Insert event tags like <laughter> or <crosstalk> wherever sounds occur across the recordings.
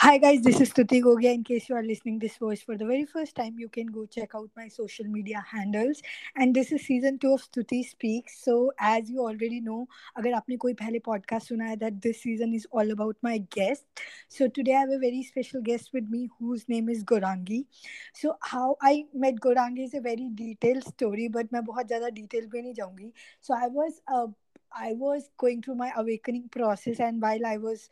Hi guys, this is Tuti Gogia. In case you are listening this voice for the very first time, you can go check out my social media handles. And this is season two of Stuti Speaks. So as you already know, अगर आपने कोई पहले podcast सुना है that this season is all about my guest. So today I have a very special guest with me whose name is Gorangi. So how I met Gorangi is a very detailed story, but मैं बहुत ज़्यादा detail पे नहीं जाऊँगी. So I was uh, I was going through my awakening process, and while I was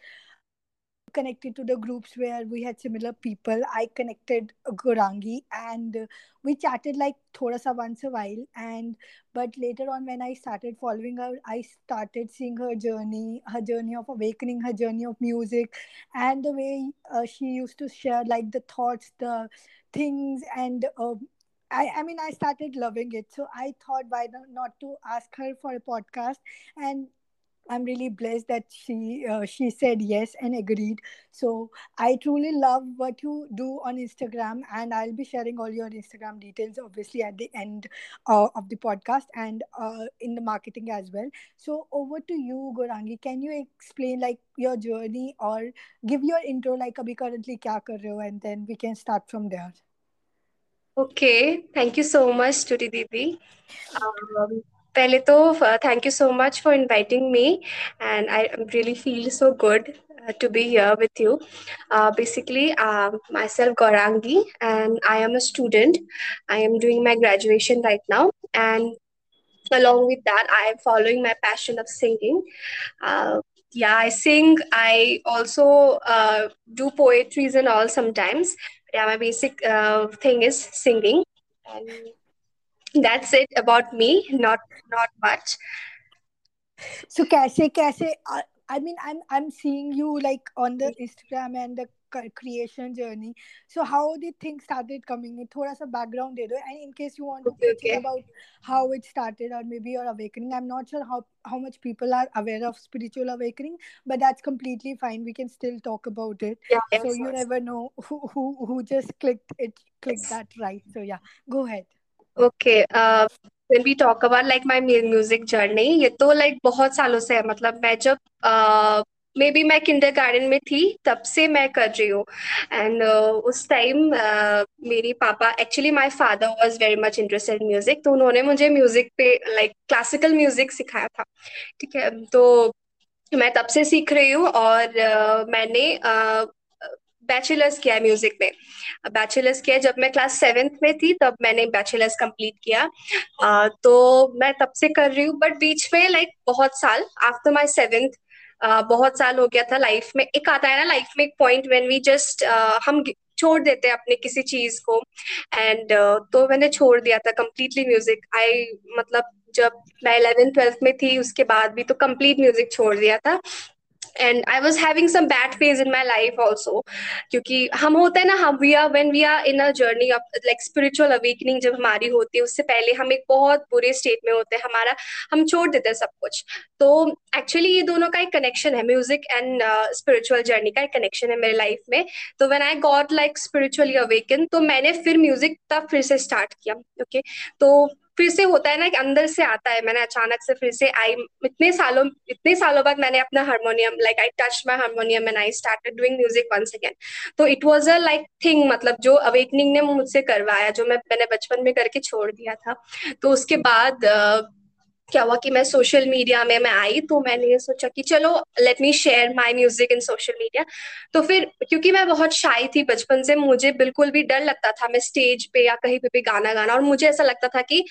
connected to the groups where we had similar people. I connected Gorangi and we chatted like thoda sa once a while. And but later on, when I started following her, I started seeing her journey, her journey of awakening, her journey of music, and the way uh, she used to share like the thoughts, the things, and. Uh, I, I mean, I started loving it. So I thought, why not to ask her for a podcast? And I'm really blessed that she uh, she said yes and agreed. So I truly love what you do on Instagram, and I'll be sharing all your Instagram details, obviously, at the end uh, of the podcast and uh, in the marketing as well. So over to you, Gorangi. Can you explain like your journey or give your intro, like abhi currently kya kar rahe ho, and then we can start from there. Okay, thank you so much, Tuti Didi. Um, पहले तो thank you so much for inviting me and I really feel so good to be here with you. Uh, basically, uh, myself Gorangi, and I am a student. I am doing my graduation right now, and along with that, I am following my passion of singing. Uh, yeah, I sing. I also uh, do poetries and all sometimes. Yeah, my basic uh, thing is singing. And that's it about me. Not not much. So kaise kaise i mean i'm i'm seeing you like on the instagram and the creation journey. So how did things started coming in? Thoda sa background de do. And in case you want to okay, okay. about how it started or maybe your awakening i'm not sure how how much people are aware of spiritual awakening but that's completely fine. We can still talk about it. Yeah, so yes, you yes. never know who, who who just clicked it clicked yes. that right. So yeah go ahead okay when we talk about like my music journey ये तो like like बहुत सालों से है। मतलब मैं जब may uh, be मैं किंडर गार्डन में थी तब से मैं कर रही हूँ। एंड uh, उस टाइम uh, मेरी पापा actually my father was very much interested music तो उन्होंने मुझे म्यूज़िक पे लाइक क्लासिकल म्यूज़िक सिखाया था। ठीक है तो मैं तब से सीख रही हूँ और uh, मैंने uh, बैचलर्स किया है म्यूज़िक में। बैचलर्स किया जब मैं क्लास सेवेंथ में थी तब मैंने बैचलर्स कंप्लीट किया। आ, तो मैं तब से कर रही हूँ बट बीच में लाइक बहुत साल आफ्टर माई सेवेंथ बहुत साल हो गया था लाइफ में। एक आता है ना लाइफ में एक पॉइंट व्हेन वी जस्ट हम छोड़ देते हैं अपने किसी चीज़ को। एंड uh, तो मैंने छोड़ दिया था कम्प्लीटली म्यूज़िक आई मतलब जब मैं इलेवेंथ ट्वेल्थ में थी उसके बाद भी तो कंप्लीट म्यूज़िक छोड़ दिया था। And I was having some bad phase in my life also क्योंकि हम होते हैं ना, हम we are when we are in a journey of like spiritual awakening जब हमारी होती है, उससे पहले हम एक बहुत बुरे स्टेट में होते हैं, हमारा, हम छोड़ देते हैं सब कुछ। तो एक्चुअली ये दोनों का एक कनेक्शन है म्यूज़िक एंड स्पिरिचुअल जर्नी का एक कनेक्शन है मेरे लाइफ में। तो when I got like spiritually awaken तो मैंने फिर म्यूज़िक तब फिर से स्टार्ट किया ओके okay? तो फिर से होता है ना कि अंदर से आता है। मैंने अचानक से फिर से आई इतने सालों इतने सालों बाद मैंने अपना harmonium like I touch my harmonium and I start doing music once again तो it was a like thing मतलब जो अवेकनिंग ने मुझसे करवाया जो मैं मैंने बचपन में करके छोड़ दिया था। तो उसके बाद uh, क्या हुआ कि मैं सोशल मीडिया में मैं आई तो मैंने ये सोचा कि चलो let me share my music in social media तो फिर, क्योंकि मैं बहुत शाई थी बचपन से, मुझे बिल्कुल भी डर लगता था मैं स्टेज पे या कहीं पे भी गाना गाना, और मुझे ऐसा लगता था कि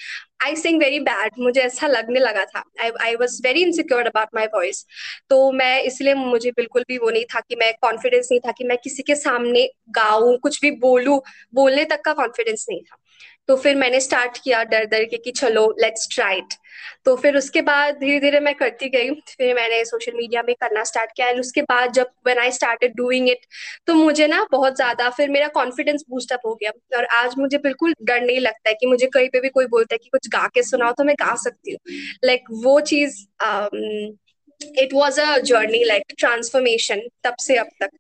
आई सिंग वेरी बैड मुझे ऐसा लगने लगा था. I I was very insecure about my voice तो मैं इसलिए मुझे बिल्कुल भी वो नहीं था कि मैं कॉन्फिडेंस नहीं था कि मैं किसी के सामने गाऊं, कुछ भी बोलूँ, बोलने तक का कॉन्फिडेंस नहीं था. तो फिर मैंने स्टार्ट किया डर डर के कि चलो लेट्स ट्राई इट तो फिर उसके बाद धीरे धीरे मैं करती गई। फिर मैंने सोशल मीडिया में करना स्टार्ट किया एंड उसके बाद जब when I started doing it तो मुझे ना बहुत ज़्यादा फिर मेरा कॉन्फिडेंस बूस्ट अप हो गया। और आज मुझे बिल्कुल डर नहीं लगता है कि मुझे कहीं पे भी कोई बोलता है कि कुछ गा के सुनाओ तो मैं गा सकती हूँ। लाइक like, वो चीज़ it was a journey like transformation तब से अब तक।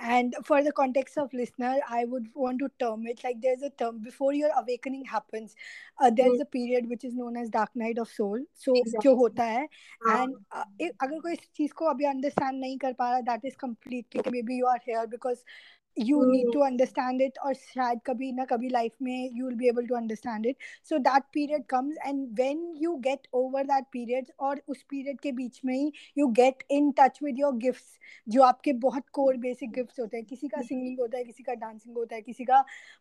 and for the context of listener i would want to term it like there's a term before your awakening happens uh, there's mm. a period which is known as dark night of soul so exactly. jo hota hai and uh, if, agar koi is cheez ko abhi understand nahi kar pa raha that is completely maybe you are here because you need hmm, to understand it और शायद कभी ना कभी life में you will be able to understand it. So that period comes and when you get over that period और उस period के बीच में ही you get in touch with your gifts जो आपके बहुत कोर बेसिक गिफ्ट्स होते हैं। किसी का सिंगिंग होता है किसी का डांसिंग होता है किसी का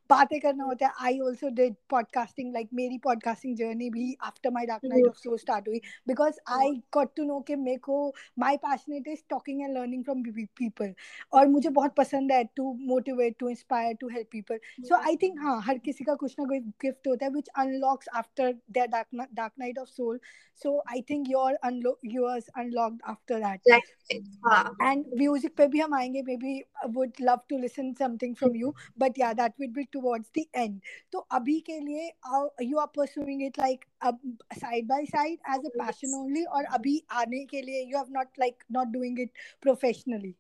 बातें करना होता है। I also did podcasting like मेरी पॉडकास्टिंग जर्नी भी after my dark night of soul start हुई। Because I got to know कि मेरे को my passionate is talking and learning from people और मुझे बहुत पसंद है to motivate to inspire to help people so I think हाँ हर किसी का कुछ ना कोई गिफ्ट होता है which unlocks after their dark night of soul so I think your yours unlocked after that. हाँ and music पे भी हम आएँगे maybe I would love to listen something from you but yeah that would be towards the end तो अभी के लिए uh, you are pursuing it like uh, side by side as a passion only और अभी आने के लिए you have not like not doing it professionally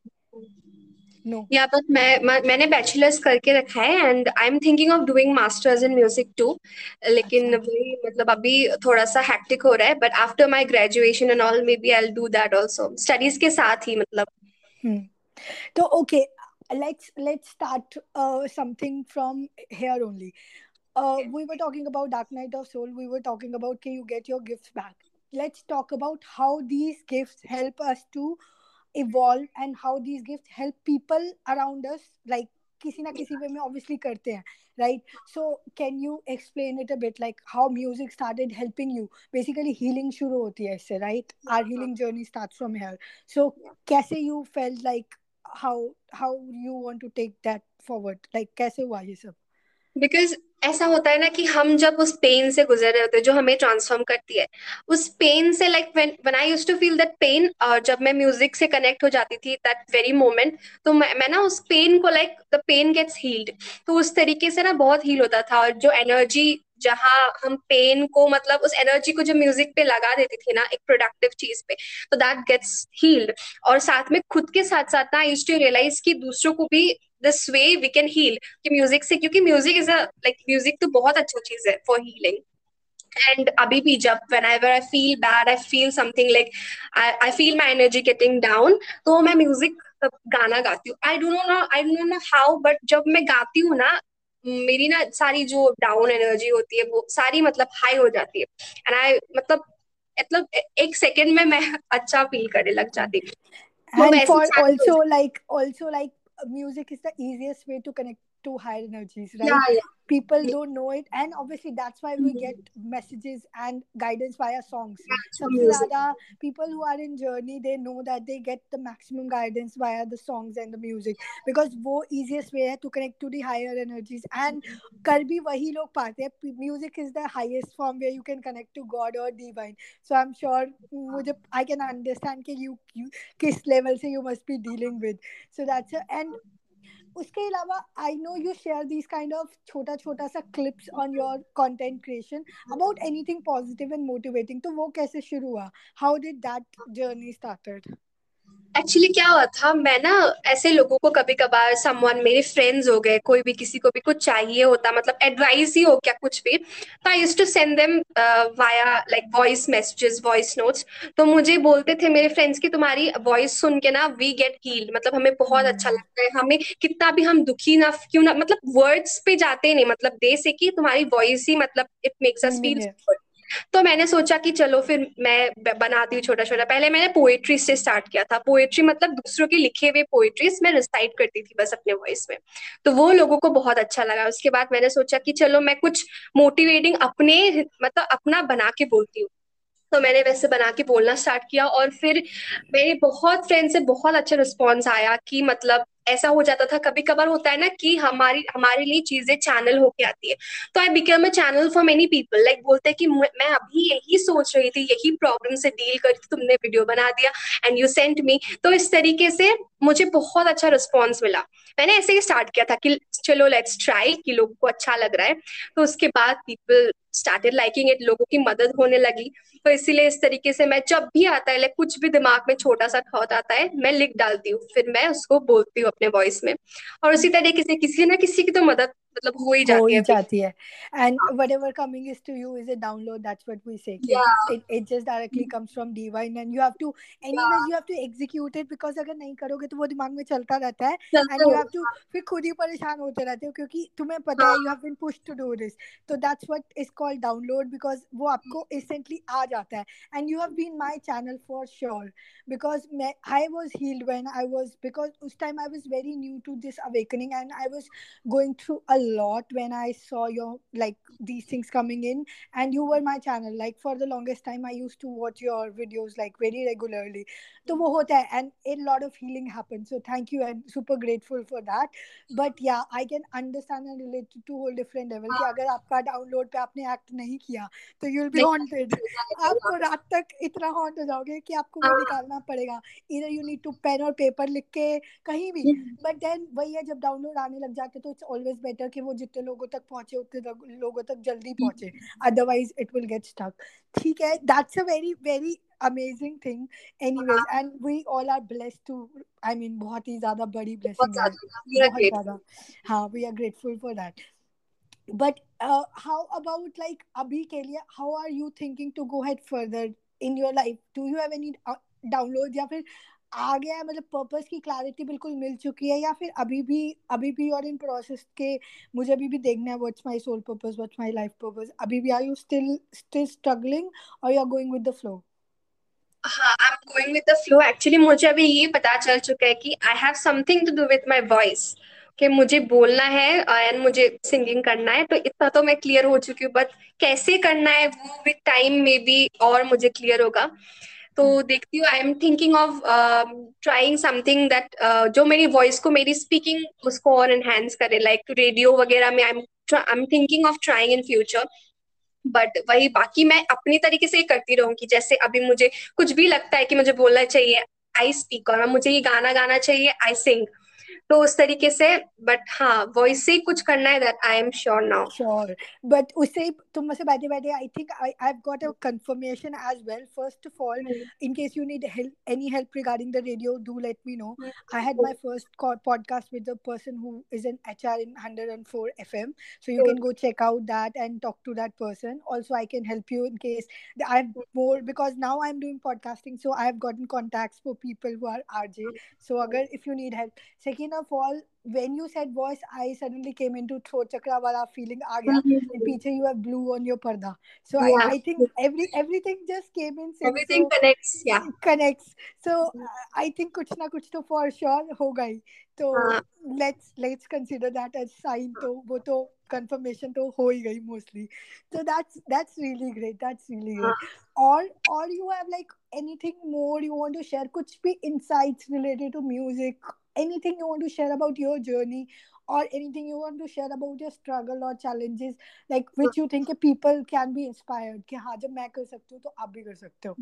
no या बट मैं मैंने बैचलर्स करके रखा है and I am thinking of doing masters in music too लेकिन अच्छा वही मतलब अभी थोड़ा सा हैक्टिक हो रहा है but after my graduation and all maybe I do that also studies के साथ ही मतलब hmm. so okay let's let's start uh, something from here only uh, we were talking about Dark Night of Soul. We were talking about can you get your gifts back. Let's talk about how these gifts help us to evolve and how these gifts help people around us. Like किसी ना किसी वे में obviously करते हैं right so can you explain it a bit like how music started helping you basically healing शुरू होती है इससे right our healing journey starts from here so कैसे you felt like how how you want to take that forward like कैसे हुआ ये सब because ऐसा होता है ना कि हम जब उस पेन से गुजर रहे होते हैं जो हमें ट्रांसफॉर्म करती है उस पेन से like when I used to feel that pain और जब मैं म्यूज़िक से कनेक्ट हो जाती थी दैट वेरी मोमेंट तो मैं, मैं ना उस पेन को like the pain gets healed तो उस तरीके से ना बहुत हील होता था और जो एनर्जी जहाँ हम पेन को मतलब उस एनर्जी को जो म्यूज़िक पे लगा देती थी ना एक प्रोडक्टिव चीज़ पे तो दैट गेट्स हील्ड और साथ में खुद के साथ साथ ना आई यूज्ड टू रियलाइज़ कि दूसरों को भी this way we can heal कि म्यूज़िक से क्योंकि music is a like music तो बहुत अच्छा चीज़ है फॉर हीलिंग एंड अभी भी जब whenever I feel bad I feel something like I feel my energy getting down तो मैं म्यूज़िक गाना गाती हूँ. I don't know I don't know how but जब मैं गाती हूँ ना मेरी ना सारी जो डाउन एनर्जी होती है वो सारी मतलब हाई हो जाती है. एंड आई मतलब मतलब एक सेकंड में मैं <laughs> अच्छा फील करने लग जाती हूँ. And for also like also like music is the easiest way to connect to higher energies right? yeah, yeah. people yeah. don't know it. And obviously that's why we mm-hmm. get messages and guidance via songs. Samsada, people who are in journey they know that they get the maximum guidance via the songs and the music. Because wo easiest way to connect to the higher energies. And karbi wahi log paate music is the highest form where you can connect to god or divine. So i'm sure mujhe, i can understand ki you, you kis level se you must be dealing with. So that's a, and उसके अलावा I know you share this kind of छोटा छोटा सा clips on your content creation about anything positive and motivating तो वो कैसे शुरू हुआ? How did that journey started actually क्या हुआ था? मैं ना ऐसे लोगों को कभी कभार समवन मेरे फ्रेंड्स हो गए कोई भी किसी को भी कुछ चाहिए होता मतलब एडवाइस ही हो क्या कुछ भी तो I use to send them via like voice messages voice notes तो मुझे बोलते थे मेरे फ्रेंड्स की तुम्हारी वॉइस सुन के ना वी गेट हील्ड मतलब हमें बहुत अच्छा लगता है हमें कितना भी हम दुखी ना क्यों ना मतलब वर्ड्स पे जाते नहीं मतलब दे से कि तुम्हारी वॉइस ही मतलब it makes us feel good तो मैंने सोचा कि चलो फिर मैं बनाती हूँ छोटा छोटा पहले मैंने पोएट्री से स्टार्ट किया था। पोएट्री मतलब दूसरों के लिखे हुए पोएट्रीज मैं रिसाइट करती थी बस अपने वॉइस में। तो वो लोगों को बहुत अच्छा लगा। उसके बाद मैंने सोचा कि चलो मैं कुछ मोटिवेटिंग अपने मतलब अपना बना के बोलती हूँ। तो मैंने वैसे बना के बोलना स्टार्ट किया और फिर मेरे बहुत फ्रेंड से बहुत अच्छा रिस्पॉन्स आया कि मतलब ऐसा हो जाता था। कभी कभार होता है ना कि हमारी, हमारे लिए चीज़ें चैनल होके आती है। तो I become a channel for many people like बोलते हैं कि मैं अभी यही सोच रही थी, यही प्रॉब्लम से डील कर थी, तुमने वीडियो बना दिया एंड यू सेंट मी तो इस तरीके से मुझे बहुत अच्छा रिस्पॉन्स मिला। मैंने ऐसे ही स्टार्ट किया था कि चलो लेट्स ट्राई कि लोगों को अच्छा लग रहा है। तो उसके बाद पीपल स्टार्टेड लाइकिंग इट लोगों की मदद होने लगी। तो इसीलिए इस तरीके से मैं जब भी आता है लाइक कुछ भी दिमाग में छोटा सा थॉट आता है, मैं लिख डालती हूँ। फिर मैं उसको बोलती हूँ अपने वॉइस में। और उसी तरीके से किसी ना किसी की तो मदद मतलब हो ही जाती है जाती है and whatever coming is to you is a download that's what we say yeah. it, it just directly comes from divine and you have to anyways yeah. you have to execute it because अगर नहीं करोगे तो वो दिमाग में चलता रहता है and you have to फिर खुद ही परेशान होते रहते हो क्योंकि तुम्हें पता है you have been pushed to do this so that's what is called download because वो आपको instantly आ जाता है and you have been my channel for sure because I was healed when I was because उस time I was very new to this awakening and I was going through a lot when I saw your like these things coming in, and you were my channel. Like for the longest time, I used to watch your videos like very regularly. So वो होता है, and a lot of healing happened. So thank you and super grateful for that. But yeah, I can understand and relate to two whole different level. कि अगर आपका download पे आपने act नहीं किया, तो you'll be haunted. आपको रात तक इतना haunt हो जाओगे कि आपको वो निकालना पड़ेगा. Either you need to pen और paper लिख के कहीं भी. But then वही है जब download आने लग जाते तो it's always better कि वो जितने लोगों तक पहुँचे उतने लोगों तक जल्दी पहुँचे। Otherwise it will get stuck ठीक है? That's a very very amazing thing anyways and we all are blessed to I mean बहुत ही ज़्यादा बड़ी ब्लेसिंग है। बहुत ज़्यादा। हाँ we are grateful for that but how about like अभी के लिए how are you thinking to go head further in your life do you have any download या फिर आ गया है मतलब पर्पस की क्लैरिटी बिल्कुल मिल चुकी है या फिर अभी भी अभी भी और इन प्रोसेस के, मुझे अभी भी देखना है what's my soul purpose what's my life purpose अभी भी are you still still struggling और you are going with the flow हाँ I am going with the flow actually मुझे अभी ये पता चल चुका है कि I have something to do with my voice कि मुझे बोलना है एंड मुझे सिंगिंग करना है तो इतना तो मैं क्लियर हो चुकी हूँ बट कैसे करना है वो विद टाइम में भी और मुझे क्लियर होगा। तो देखती हूँ I am thinking of trying something that जो मेरी वॉइस को, मेरी स्पीकिंग उसको और एनहेंस करे लाइक रेडियो वगैरह में I am I am thinking of trying in future but वही बाकी मैं अपनी तरीके से करती रहूँगी, जैसे अभी मुझे कुछ भी लगता है कि मुझे बोलना चाहिए आई स्पीक और मुझे ये गाना गाना चाहिए आई सिंग तो उस तरीके से बट हाँ वॉइस से कुछ करना है that I am sure now sure but उससे तुम मुझसे बैठे बैठे I think I I have got a confirmation as well first of all in case you need help any help regarding the radio do let me know I had my first podcast with the person who is an HR in 104 FM. So you can go check out that and talk to that person. Also, I can help you in case I have more because now I'm doing podcasting. So I have gotten contacts for people who are RJ. So agar, if you need help. Second of all when you said voice i suddenly came into throat chakra wala feeling aa gaya mm-hmm. and peeche you have blue on your parda so yeah. I, I think every everything just came in sync, everything so, connects yeah connects so uh, i think kuch na kuch to for sure ho gayi तो let's let's consider that as sign तो वो तो confirmation तो हो ही गई mostly so that's that's really great that's really great or or you have like anything more you want to share कुछ भी insights related to music anything you want to share about your journey or anything you want to share about your struggle or challenges like which you think people can be inspired कि हाँ जब मैं कर सकती हूँ तो आप भी कर सकते हो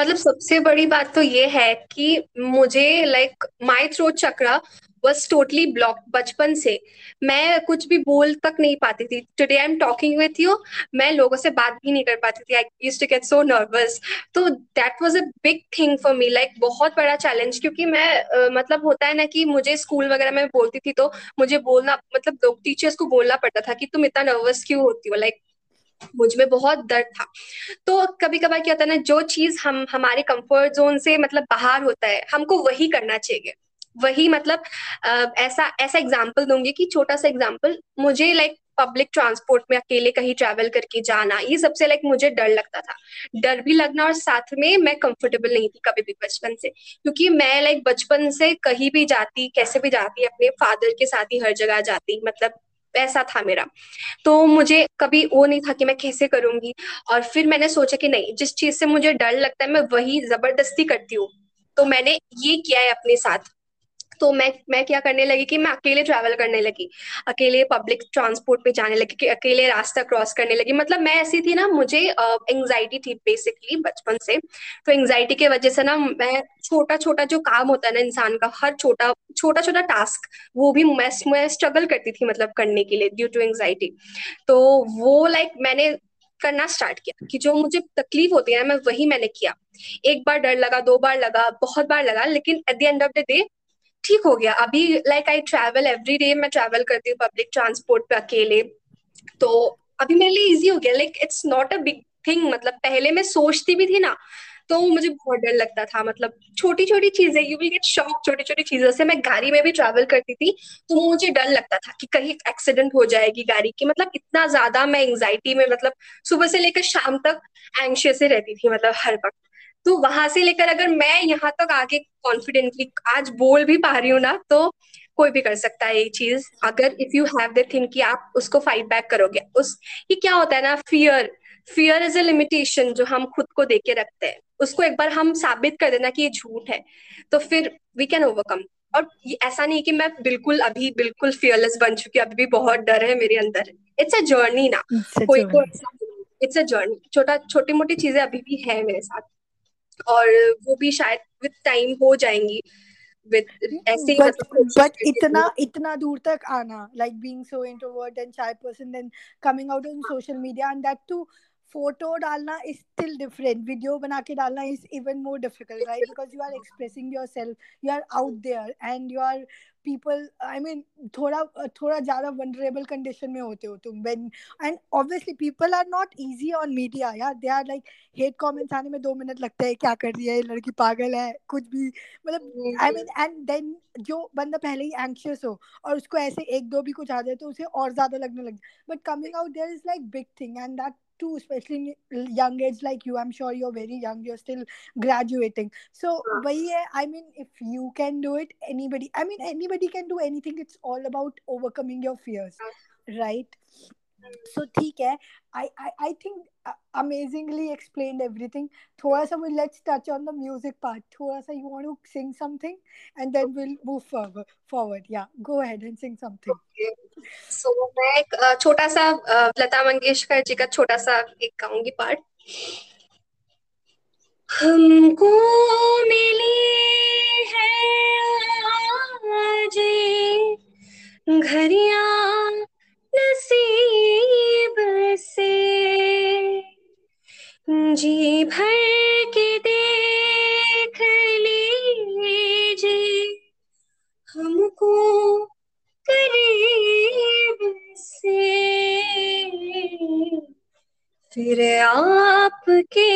मतलब सबसे बड़ी बात तो ये है कि मुझे like my throat chakra was totally block बचपन से। मैं कुछ भी बोल तक नहीं पाती थी। Today I am talking with you मैं लोगों से बात भी नहीं कर पाती थी। I use to get so nervous तो that was a big thing for me like बहुत बड़ा चैलेंज क्योंकि मैं uh, मतलब होता है ना कि मुझे स्कूल वगैरह में बोलती थी तो मुझे बोलना मतलब लोग टीचर्स को बोलना पड़ता था कि तुम इतना नर्वस क्यों होती हो? लाइक मुझमें बहुत दर्द था। तो कभी कभार क्या होता है ना, जो चीज़ हम, हमारे कंफर्ट जोन से मतलब बाहर होता है, हमको वही करना चाहिए। वही मतलब ऐसा ऐसा एग्ज़ाम्पल दूँगी कि छोटा सा एग्ज़ाम्पल मुझे लाइक पब्लिक ट्रांसपोर्ट में अकेले कहीं ट्रैवल करके जाना, ये सबसे लाइक मुझे डर लगता था। डर भी लगना और साथ में मैं कंफर्टेबल नहीं थी कभी भी बचपन से, क्योंकि मैं लाइक बचपन से कहीं भी जाती, कैसे भी जाती, अपने फादर के साथ ही हर जगह जाती मतलब ऐसा था मेरा। तो मुझे कभी वो नहीं था कि मैं कैसे करूँगी। और फिर मैंने सोचा कि नहीं, जिस चीज़ से मुझे डर लगता है, मैं वही ज़बरदस्ती करती हूँ। तो मैंने ये किया है अपने साथ। तो मैं मैं क्या करने लगी कि मैं अकेले ट्रैवल करने लगी। अकेले पब्लिक ट्रांसपोर्ट पे जाने लगी कि अकेले रास्ता क्रॉस करने लगी। मतलब मैं ऐसी थी ना मुझे एंग्जाइटी थी बेसिकली बचपन से। तो एंग्जाइटी की वजह से ना मैं छोटा छोटा जो काम होता है ना इंसान का हर छोटा छोटा छोटा टास्क वो भी मैं मैं स्ट्रगल करती थी मतलब करने के लिए ड्यू टू एंग्जाइटी तो वो लाइक like, मैंने करना स्टार्ट किया कि जो मुझे तकलीफ़ होती है ना मैं वही मैंने किया। एक बार डर लगा दो बार लगा बहुत बार लगा लेकिन at the end of the day ठीक हो गया। अभी like I travel every day मैं ट्रैवल करती हूँ पब्लिक ट्रांसपोर्ट पे अकेले। तो अभी मेरे लिए इजी हो गया। Like it's not a big thing मतलब पहले मैं सोचती भी थी ना तो मुझे बहुत डर लगता था। मतलब छोटी छोटी चीज़ें यू विल गेट शॉक छोटी छोटी चीज़ों से। मैं गाड़ी में भी ट्रैवल करती थी तो मुझे डर लगता था कि कहीं एक्सीडेंट हो जाएगी गाड़ी की। मतलब इतना ज़्यादा मैं एंग्जाइटी में मतलब सुबह से लेकर शाम तक एंशियस ही रहती थी मतलब हर वक्त। तो वहाँ से लेकर अगर मैं यहाँ तक आगे कॉन्फिडेंटली आज बोल भी पा रही हूँ ना तो कोई भी कर सकता है ये चीज़। अगर if you have the thing कि आप उसको फाइट बैक करोगे उस ये क्या होता है ना fear fear is a limitation जो हम खुद को देके रखते हैं। उसको एक बार हम साबित कर देना कि ये झूठ है तो फिर वी कैन ओवरकम और ऐसा नहीं कि मैं बिल्कुल अभी बिल्कुल फियरलेस बन चुकी अभी भी बहुत डर है मेरे अंदर। इट्स अ जर्नी ना कोई को इट्स अ जर्नी छोटा छोटी मोटी चीज़ें अभी भी है मेरे साथ। और वो भी शायद विद टाइम हो जाएँगी। बट मतलब इतना इतना दूर तक आना like being so media photo डालना इज़ स्टिल डिफरेंट वीडियो बना के डालना is even more difficult right because you are expressing yourself you are out there and you are people I mean थोड़ा थोड़ा ज़्यादा वनरेबल कंडीशन में होते हो तुम. When and obviously people are not easy on media यार. They are like hate comments आने में दो मिनट लगता है, क्या कर रही है लड़की पागल है, कुछ भी. मतलब आई मीन एंड देन जो बंदा पहले ही एंक्शियस हो और उसको ऐसे एक दो भी कुछ आ जाए तो उसे और ज़्यादा लगने लगे but coming out there is like big thing and that too especially young age like you i'm sure you're very young you're still graduating. So yeah. i mean if you can do it anybody i mean anybody can do anything. It's all about overcoming your fears right so ठीक है I think uh, amazingly explained everything थोड़ा सा we'll let's touch on the music part थोड़ा सा to sing something and then we'll move forward forward yeah go ahead and sing something okay. so मैं एक छोटा सा लता मंगेशकर जी का छोटा सा एक गाऊँगी पार्ट हमको मिली है आज घरिया नसीब से। जी भर के देख लीजिए हमको करीब से। फिर आपके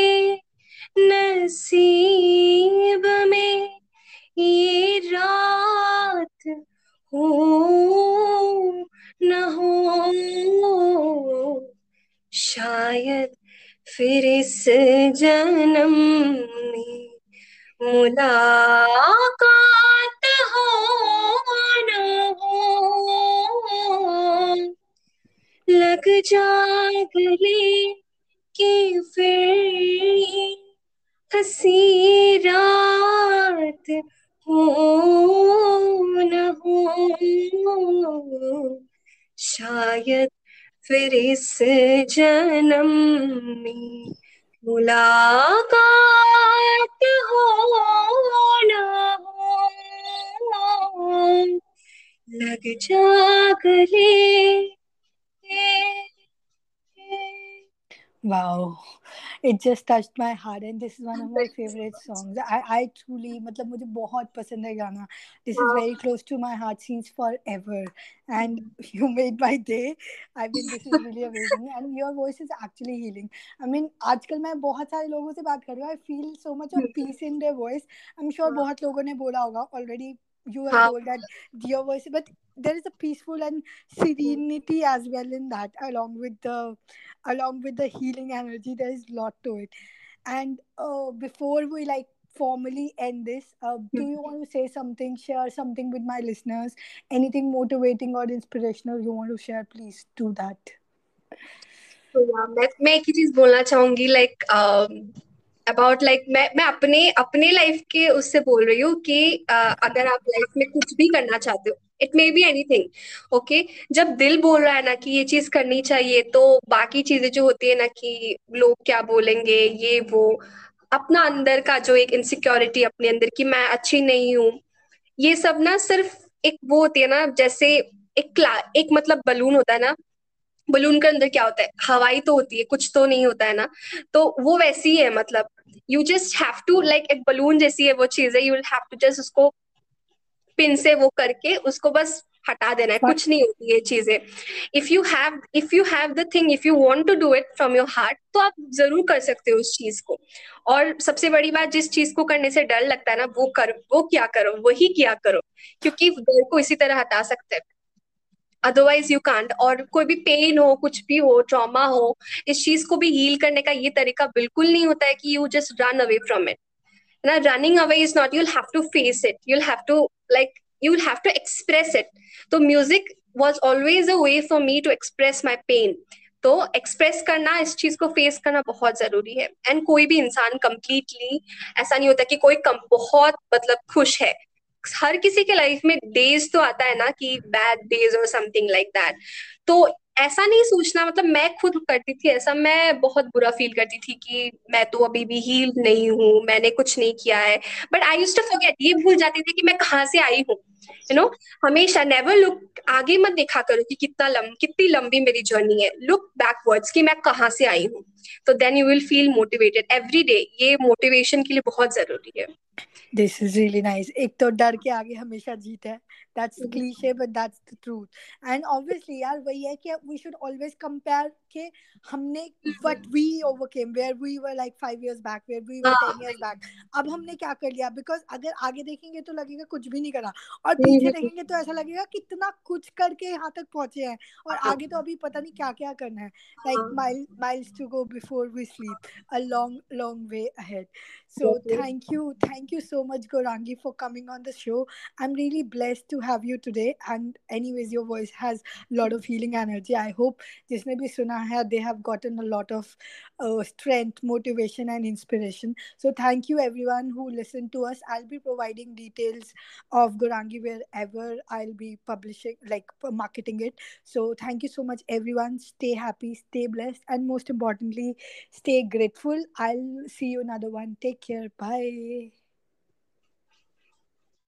नसीब फिर इस जन्म में मुलाकात हो न हो। लग जा गले की फिर, हसी रात हो न हो। शायद फिर इस जन्म में मुलाकात हो ना हो लग जा wow. It just touched my heart and this is one of my favorite songs. I, I truly मतलब मुझे बहुत पसंद है गाना. This is very close to my heart since forever. And you made my day. I mean this is really amazing and your voice is actually healing. I mean आजकल मैं बहुत सारे लोगों से बात कर रही हूँ. I feel so much of peace in their voice. I'm sure बहुत लोगों ने बोला होगा already you were told that your voice but there is a peaceful and serenity as well in that along with the along with the healing energy there is a lot to it and uh, before we like formally end this uh, do you want to say something share something with my listeners anything motivating or inspirational you want to share please do that तो मैं मैं एक ही चीज बोलना चाहूंगी like about like मैं मैं अपने अपने लाइफ के उससे बोल रही हूँ कि uh, अगर आप लाइफ में कुछ भी करना चाहते हो it may be anything okay जब दिल बोल रहा है ना कि ये चीज़ करनी चाहिए तो बाकी चीज़ें जो होती है ना कि लोग क्या बोलेंगे, ये, वो, अपना अंदर का जो एक इनसिक्योरिटी अपने अंदर की मैं अच्छी नहीं हूँ, ये सब ना सिर्फ़ एक वो होती है ना, जैसे एक क्ला एक मतलब बलून होता है ना बलून के अंदर क्या होता है, हवाई तो होती है, कुछ तो नहीं होता है ना तो वो वैसी ही है मतलब। You just have to like एक बलून जैसी है वो चीज़ है यू हैव टू जस्ट उसको पिन से वो करके उसको बस हटा देना है। कुछ नहीं होती ये चीज़ें। If you have if you have the thing if you want to do it from your heart तो आप ज़रूर कर सकते हो उस चीज़ को। और सबसे बड़ी बात जिस चीज़ को करने से डर लगता है ना वो कर वो क्या करो वही क्या करो क्योंकि डर को इसी तरह हटा सकते हैं। अदरवाइज़ यू कांट और कोई भी पेन हो कुछ भी हो ट्रॉमा हो इस चीज़ को भी हील करने का ये तरीका बिल्कुल नहीं होता है कि you just run away from it ना running away is not you'll have to face it you'll have to like you'll have to express it. so music was always a way for me to express my pain. तो express करना इस चीज़ को face करना बहुत ज़रूरी है। And कोई भी इंसान कंप्लीटली ऐसा नहीं होता कि कोई कम, बहुत मतलब खुश है। हर किसी के लाइफ में डेज़ तो आता है ना कि बैड डेज़ और समथिंग लाइक दैट तो ऐसा नहीं सोचना मतलब मैं खुद करती थी, ऐसा मैं बहुत बुरा फील करती थी कि मैं तो अभी भी हील नहीं हूँ, मैंने कुछ नहीं किया है। But I use to forget ये भूल जाती थी कि मैं कहाँ से आई हूँ यू नो हमेशा नेवर लुक आगे मत देखा करो कि कितना लंब कितनी लंबी मेरी जर्नी है। लुक बैकवर्ड्स कि मैं कहाँ से आई हूँ। तो then you will feel motivated every day ये मोटिवेशन के लिए बहुत ज़रूरी है। दिस इज़ रियली नाइस एक तो डर के आगे हमेशा जीत है। That's cliche but that's the truth and obviously यार वही है कि वी शुड ऑलवेज कंपेयर के हमने what we overcame where we were like 5 years back where we were 10 years back अब हमने क्या कर लिया? बिकॉज़ अगर आगे देखेंगे तो लगेगा कुछ भी नहीं करा। और पीछे देखेंगे तो ऐसा लगेगा कितना कुछ करके यहाँ तक पहुँचे हैं। और आगे तो अभी पता नहीं क्या क्या करना है। Like mile miles to go before we sleep. A long long way ahead. So okay. thank you. Thank you so much gorangi for coming on the show. I'm really blessed to have you today. And anyways your voice has a lot of healing energy. I hope this. bhi suna hai they have gotten a lot of uh, strength motivation and inspiration. So thank you everyone who listened to us. I'll be providing details of gorangi wherever i'll be publishing like marketing it. So thank you so much everyone. Stay happy stay blessed and most importantly stay grateful. I'll see you another one. Take care. Bye